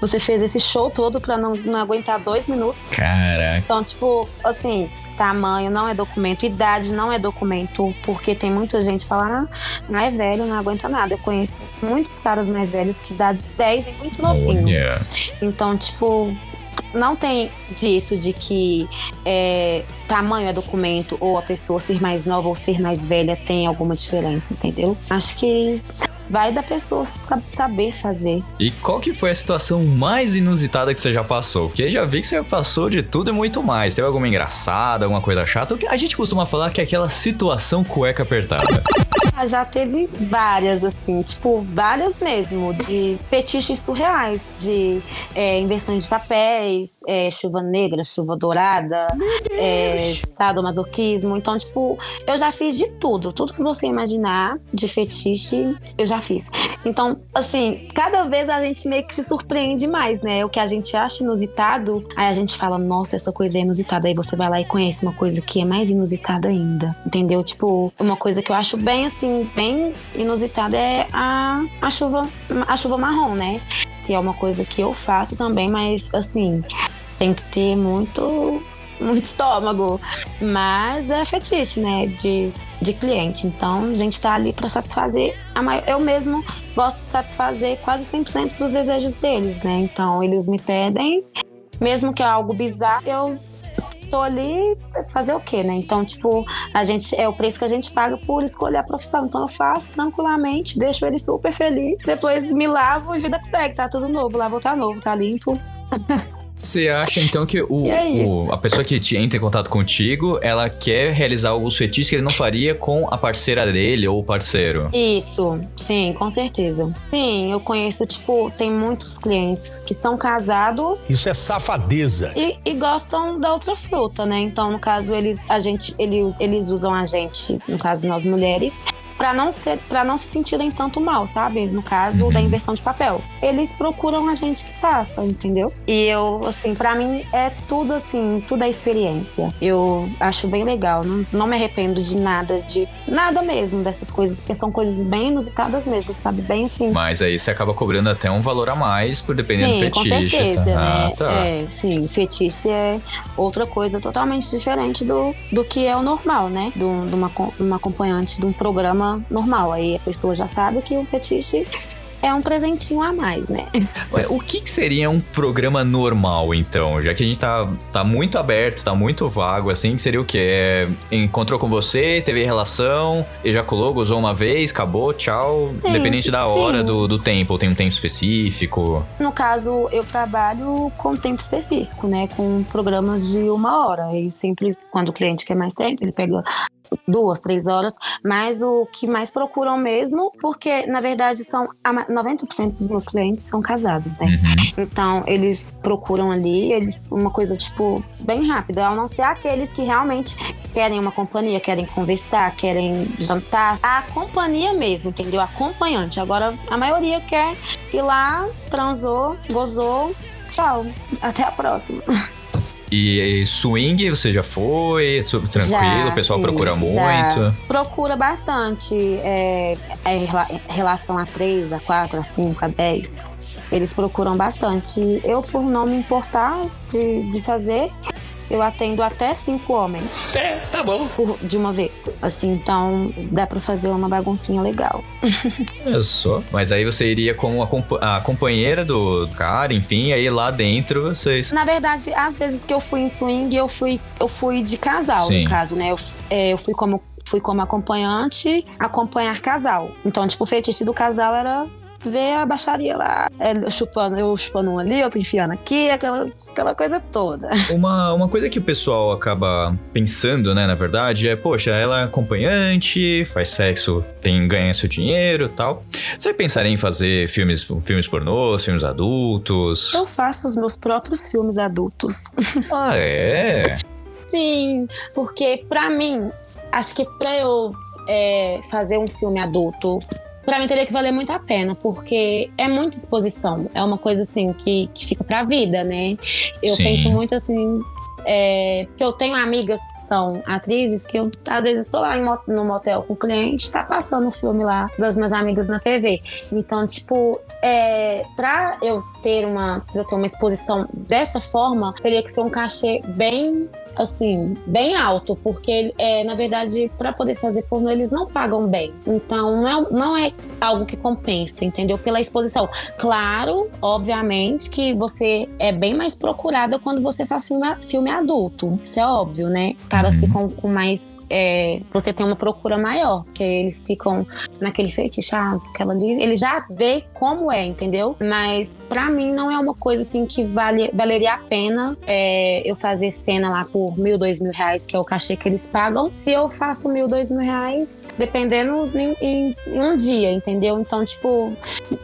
Você fez esse show todo pra não, não aguentar dois minutos. Caraca. Então, tipo, assim, tamanho não é documento, idade não é documento, porque tem muita gente falando, ah, é velho, não aguenta nada. Eu conheço muitos caras mais velhos que idade 10 e muito novinho. Yeah. Então, tipo, não tem disso de que é, tamanho é documento ou a pessoa ser mais nova ou ser mais velha tem alguma diferença, entendeu? Acho que vai da pessoa saber fazer. E qual que foi a situação mais inusitada que você já passou? Porque já vi que você passou de tudo e muito mais. Teve alguma engraçada, alguma coisa chata? A gente costuma falar que é aquela situação cueca apertada. Ah, já teve várias, assim, tipo, várias mesmo, de fetiches surreais, de é, inversões de papéis, é, chuva negra, chuva dourada, é, sadomasoquismo. Então, tipo, eu já fiz de tudo. Tudo que você imaginar de fetiche, eu já fiz. Então, assim, cada vez a gente meio que se surpreende mais, né? O que a gente acha inusitado, aí a gente fala, nossa, essa coisa é inusitada. Aí você vai lá e conhece uma coisa que é mais inusitada ainda. Entendeu? Tipo, uma coisa que eu acho bem assim bem inusitada é a, a chuva a chuva marrom, né? Que é uma coisa que eu faço também, mas assim, tem que ter muito muito estômago, mas é fetiche, né, de, de cliente. Então, a gente tá ali para satisfazer a maior, eu mesmo gosto de satisfazer quase 100% dos desejos deles, né? Então, eles me pedem, mesmo que é algo bizarro, eu tô ali fazer o quê, né? Então, tipo, a gente é o preço que a gente paga por escolher a profissão. Então eu faço tranquilamente, deixo ele super feliz, depois me lavo e vida que segue, tá tudo novo, lá vou tá novo, tá limpo. [LAUGHS] Você acha então que o, [LAUGHS] é o, a pessoa que te entra em contato contigo, ela quer realizar alguns fetiches que ele não faria com a parceira dele ou o parceiro? Isso, sim, com certeza. Sim, eu conheço, tipo, tem muitos clientes que são casados. Isso é safadeza. E, e gostam da outra fruta, né? Então, no caso, eles, a gente, eles, eles usam a gente, no caso, nós mulheres, para não ser para não se sentirem tanto mal, sabe? No caso uhum. da inversão de papel. Eles procuram a gente que passa, entendeu? E eu, assim, para mim é tudo assim, tudo é experiência. Eu acho bem legal, não, não me arrependo de nada, de nada mesmo dessas coisas, porque são coisas bem inusitadas mesmo, sabe? Bem assim. Mas aí você acaba cobrando até um valor a mais por dependendo sim, do fetiche. Com certeza, tá? né? Ah, tá. É, sim, fetiche é outra coisa totalmente diferente do, do que é o normal, né? De uma, uma acompanhante de um programa normal. Aí a pessoa já sabe que o fetiche é um presentinho a mais, né? O que, que seria um programa normal, então? Já que a gente tá, tá muito aberto, tá muito vago, assim, que seria o quê? É, encontrou com você, teve relação, ejaculou, gozou uma vez, acabou, tchau. Sim, Independente da hora do, do tempo, ou tem um tempo específico. No caso, eu trabalho com tempo específico, né? Com programas de uma hora. E sempre, quando o cliente quer mais tempo, ele pega duas, três horas. Mas o que mais procuram mesmo, porque na verdade são a ma- 90% dos meus clientes são casados, né? Uhum. Então, eles procuram ali, eles uma coisa tipo bem rápida, a não ser aqueles que realmente querem uma companhia, querem conversar, querem jantar. A companhia mesmo, entendeu? Acompanhante. Agora, a maioria quer ir lá, transou, gozou, tchau. Até a próxima. [LAUGHS] E, e swing, você já foi? Tranquilo, Já, o pessoal sim, procura muito. Procura bastante é, é, relação a 3, a 4, a 5, a 10. Eles procuram bastante. Eu, por não me importar de, de fazer, eu atendo até cinco homens É, tá bom. por- de uma vez. Assim, então dá pra fazer uma baguncinha legal. [LAUGHS] Olha só. Mas aí você iria como a, compa- a companheira do cara, enfim, aí lá dentro vocês. Na verdade, às vezes que eu fui em swing, eu fui, eu fui de casal, Sim. no caso, né? Eu, é, eu fui como fui como acompanhante, acompanhar casal. Então, tipo, o fetiche do casal era ver a baixaria lá, é, chupando, eu chupando um ali, outro enfiando aqui, aquela, aquela coisa toda. Uma, uma coisa que o pessoal acaba pensando, né, na verdade, é, poxa, ela é acompanhante, faz sexo, tem, ganha seu dinheiro e tal. Você pensaria em fazer filmes, filmes pornôs, filmes adultos? Eu faço os meus próprios filmes adultos. [LAUGHS] Ah, é? Sim, porque pra mim, acho que pra eu é, fazer um filme adulto, pra mim teria que valer muito a pena, porque é muita exposição. É uma coisa assim que, que fica pra vida, né? Eu Sim. penso muito assim. É, que eu tenho amigas que são atrizes que eu às vezes estou lá em no motel com o cliente, tá passando o filme lá das minhas amigas na TV. Então, tipo, é, pra eu ter uma, pra eu ter uma exposição dessa forma, teria que ser um cachê bem assim, bem alto, porque é, na verdade, para poder fazer pornô, eles não pagam bem. Então, não é, não é algo que compensa, entendeu? Pela exposição. Claro, obviamente, que você é bem mais procurada quando você faz filme, filme adulto. Isso é óbvio, né? Os caras Uhum. ficam com mais. É, você tem uma procura maior, porque eles ficam naquele feitiço, ah, aquela ali, ele já vê como é, entendeu? Mas pra mim não é uma coisa assim que vale, valeria a pena é, eu fazer cena lá por mil, dois mil reais, que é o cachê que eles pagam. Se eu faço mil, dois mil reais, dependendo em, em- em um dia, entendeu? Então, tipo,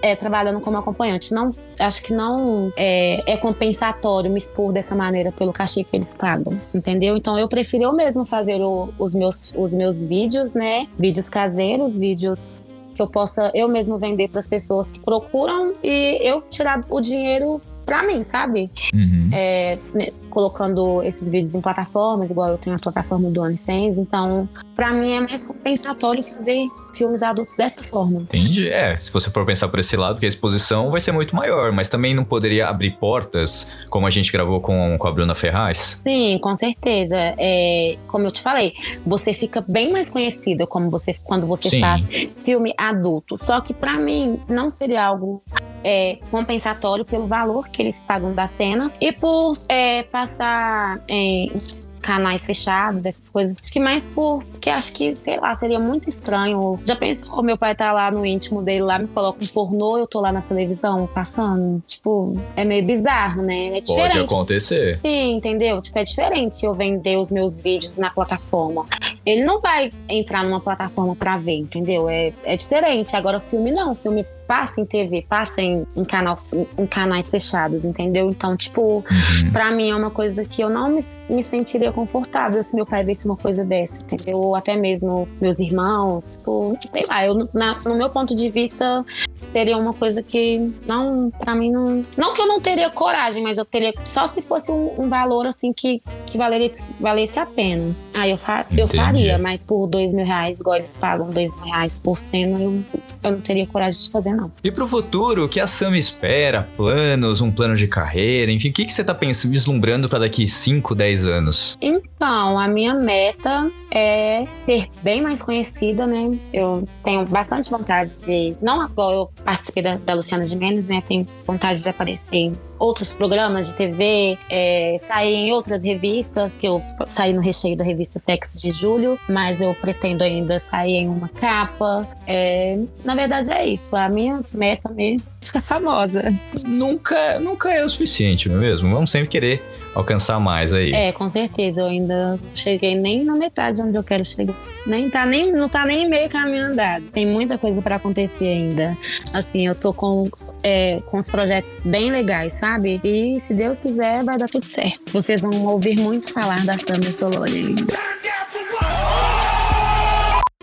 é, trabalhando como acompanhante, não acho que não é, é compensatório me expor dessa maneira pelo cachê que eles pagam, entendeu? Então eu prefiro eu mesmo fazer o- os, meus, os meus vídeos, né? Vídeos caseiros, vídeos que eu possa eu mesmo vender para as pessoas que procuram e eu tirar o dinheiro pra mim, sabe? Uhum. É, né, colocando esses vídeos em plataformas, igual eu tenho a plataforma do OnlyFans, então pra mim é mais compensatório fazer filmes adultos dessa forma. Entendi. É, se você for pensar por esse lado, que a exposição vai ser muito maior, mas também não poderia abrir portas, como a gente gravou com, com a Bruna Ferraz? Sim, com certeza. É, como eu te falei, você fica bem mais conhecida como você, quando você Sim. faz filme adulto. Só que pra mim não seria algo é, compensatório pelo valor que eles pagam da cena e por é, passar em canais fechados, essas coisas. Acho que mais por porque acho que, sei lá, seria muito estranho. Já pensou, meu pai tá lá no íntimo dele, lá me coloca um pornô, eu tô lá na televisão passando. Tipo, é meio bizarro, né? É Pode diferente. acontecer. Sim, entendeu? Tipo, é diferente eu vender os meus vídeos na plataforma. Ele não vai entrar numa plataforma pra ver, entendeu? É, é diferente. Agora, filme não. Filme passa em TV, passa em, em canal, em, canais fechados, entendeu? Então, tipo, Uhum. pra mim é uma coisa que eu não me, me sentiria confortável se meu pai visse uma coisa dessa, entendeu? Ou até mesmo meus irmãos. Tipo, sei lá, eu, na- no meu ponto de vista, seria uma coisa que não, pra mim não. Não que eu não teria coragem, mas eu teria. Só se fosse um, um valor assim que, que valeria, valesse a pena. Aí eu, fa, eu faria, mas por dois mil reais, igual eles pagam dois mil reais por cena, eu, eu não teria coragem de fazer, não. E pro futuro, o que a Sam espera? Planos, um plano de carreira, enfim, o que, que você tá pensando, vislumbrando pra daqui 5, 10 anos? Então, a minha meta é ser bem mais conhecida, né? Eu tenho bastante vontade de. Não agora eu participei da, da Luciana de Menos, né? Tenho vontade de aparecer em outros programas de TV, é, sair em outras revistas, que eu saí no recheio da revista Sex de Julho, mas eu pretendo ainda sair em uma capa. É, na verdade é isso, a minha meta mesmo é ficar famosa. Nunca, nunca é o suficiente, não é mesmo? Vamos sempre querer alcançar mais aí. É, com certeza. Eu ainda cheguei nem na metade onde eu quero chegar. Nem tá nem, não tá nem meio caminho andado. Tem muita coisa para acontecer ainda. Assim, eu tô com, é, com os projetos bem legais, sabe? E se Deus quiser, vai dar tudo certo. Vocês vão ouvir muito falar da Sandra Solone ainda.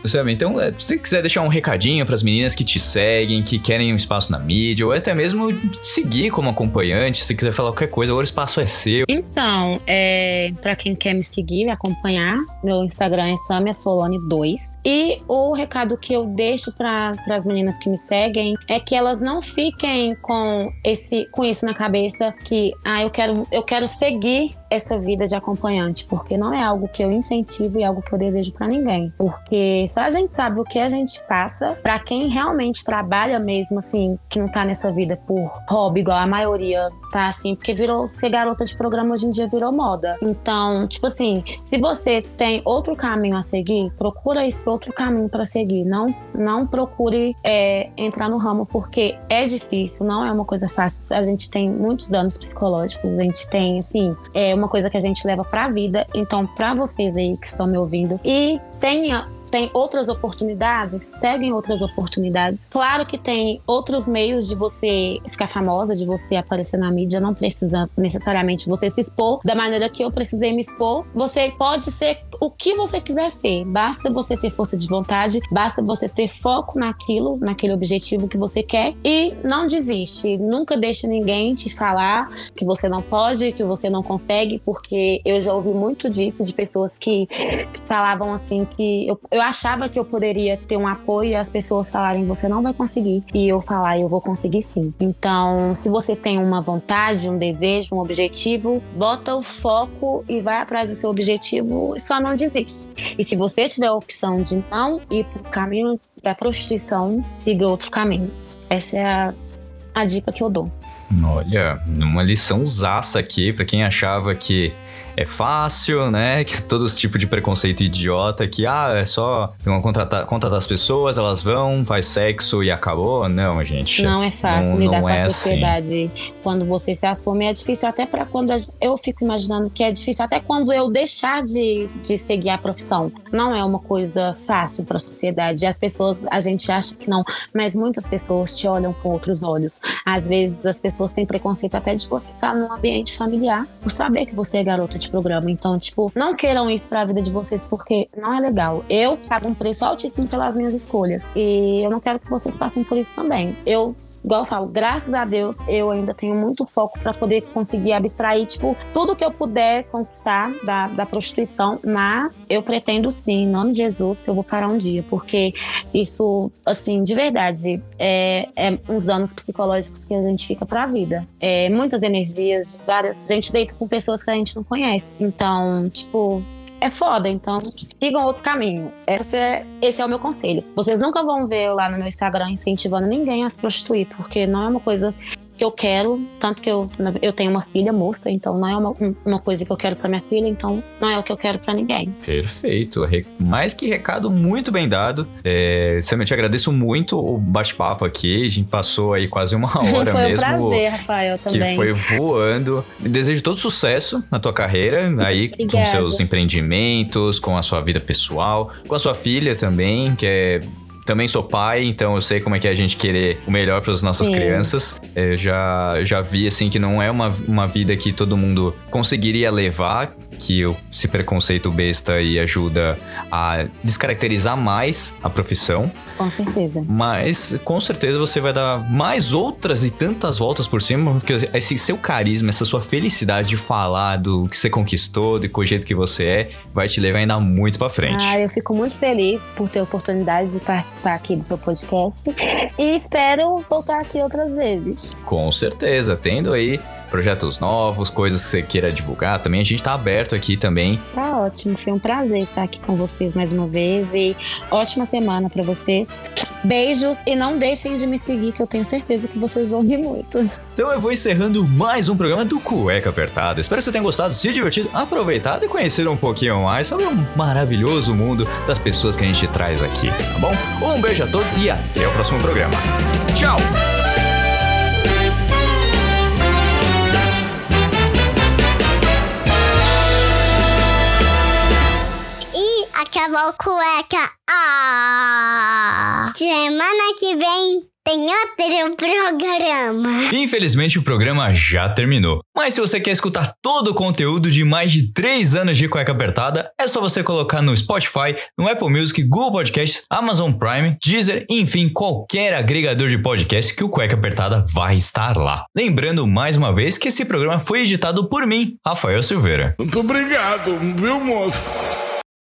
Sabe? Então, é, se você quiser deixar um recadinho para as meninas que te seguem, que querem um espaço na mídia, ou até mesmo seguir como acompanhante, se quiser falar qualquer coisa, o espaço é seu. Então, é, para quem quer me seguir, me acompanhar, meu Instagram é Samia Solone 2. E o recado que eu deixo para as meninas que me seguem é que elas não fiquem com esse com isso na cabeça que ah, eu quero eu quero seguir essa vida de acompanhante, porque não é algo que eu incentivo e é algo que eu desejo para ninguém. Porque só a gente sabe o que a gente passa para quem realmente trabalha mesmo, assim, que não tá nessa vida por hobby, igual a maioria tá assim, porque virou ser garota de programa hoje em dia virou moda. Então, tipo assim, se você tem outro caminho a seguir, procura esse outro caminho para seguir. Não, não procure é, entrar no ramo, porque é difícil, não é uma coisa fácil. A gente tem muitos danos psicológicos, a gente tem, assim, é uma coisa que a gente leva pra vida. Então, para vocês aí que estão me ouvindo e tenha tem outras oportunidades, seguem outras oportunidades. Claro que tem outros meios de você ficar famosa, de você aparecer na mídia, não precisa necessariamente você se expor da maneira que eu precisei me expor. Você pode ser o que você quiser ser, basta você ter força de vontade, basta você ter foco naquilo, naquele objetivo que você quer e não desiste. Nunca deixe ninguém te falar que você não pode, que você não consegue, porque eu já ouvi muito disso de pessoas que falavam assim que eu, eu achava que eu poderia ter um apoio e as pessoas falarem você não vai conseguir e eu falar eu vou conseguir sim. Então, se você tem uma vontade, um desejo, um objetivo, bota o foco e vai atrás do seu objetivo e só não desiste. E se você tiver a opção de não ir para o caminho da prostituição, siga outro caminho. Essa é a, a dica que eu dou. Olha, uma lição zaça aqui para quem achava que é fácil, né? [LAUGHS] Que todo esse tipo de preconceito idiota que, ah, é só contratar, contratar as pessoas, elas vão, faz sexo e acabou. Não, gente. Não é fácil não, lidar não com é a assim. sociedade. Assim. Quando você se assume, é difícil até para quando eu fico imaginando que é difícil até quando eu deixar de, de seguir a profissão. Não é uma coisa fácil para a sociedade. As pessoas, a gente acha que não, mas muitas pessoas te olham com outros olhos. Às vezes as pessoas têm preconceito até de você estar num ambiente familiar por saber que você é garota de de programa. Então, tipo, não queiram isso pra vida de vocês, porque não é legal. Eu pago um preço altíssimo pelas minhas escolhas. E eu não quero que vocês passem por isso também. Eu igual eu falo, graças a Deus, eu ainda tenho muito foco para poder conseguir abstrair, tipo, tudo que eu puder conquistar da, da prostituição, mas eu pretendo sim, em nome de Jesus, eu vou parar um dia, porque isso, assim, de verdade, é, é uns danos psicológicos que a gente fica pra vida. É, muitas energias, várias, a gente deita com pessoas que a gente não conhece. Então, tipo, é foda. Então, sigam outro caminho. Esse é, esse é o meu conselho. Vocês nunca vão ver eu lá no meu Instagram incentivando ninguém a se prostituir, porque não é uma coisa que eu quero, tanto que eu, eu tenho uma filha moça, então não é uma, uma coisa que eu quero para minha filha, então não é o que eu quero para ninguém. Perfeito, mais que recado muito bem dado. É, Sam, eu te agradeço muito o bate-papo aqui, a gente passou aí quase uma [LAUGHS] hora foi mesmo. Foi um prazer, Rafael, também. Que foi voando. Desejo todo sucesso na tua carreira, aí com seus empreendimentos, com a sua vida pessoal, com a sua filha também, que é também sou pai, então eu sei como é que é a gente querer o melhor para as nossas Sim. crianças. Eu já, já vi, assim, que não é uma, uma vida que todo mundo conseguiria levar que esse preconceito besta aí ajuda a descaracterizar mais a profissão. Com certeza. Mas com certeza você vai dar mais outras e tantas voltas por cima, porque esse seu carisma, essa sua felicidade de falar do que você conquistou, do jeito que você é, vai te levar ainda muito para frente. Ah, eu fico muito feliz por ter a oportunidade de participar aqui do seu podcast e espero voltar aqui outras vezes. Com certeza, tendo aí projetos novos, coisas que você queira divulgar também, a gente tá aberto aqui também. Tá ótimo, foi um prazer estar aqui com vocês mais uma vez e ótima semana para vocês. Beijos e não deixem de me seguir que eu tenho certeza que vocês vão rir muito. Então eu vou encerrando mais um programa do Cueca Apertada. Espero que você tenha gostado, se divertido, aproveitado e conhecido um pouquinho mais sobre o maravilhoso mundo das pessoas que a gente traz aqui, tá bom? Um beijo a todos e até o próximo programa. Tchau! Acabou cueca. Ah! Semana que vem tem outro programa. Infelizmente o programa já terminou. Mas se você quer escutar todo o conteúdo de mais de 3 anos de cueca apertada, é só você colocar no Spotify, no Apple Music, Google Podcasts, Amazon Prime, Deezer, enfim, qualquer agregador de podcast que o Cueca Apertada vai estar lá. Lembrando mais uma vez que esse programa foi editado por mim, Rafael Silveira. Muito obrigado, viu, moço?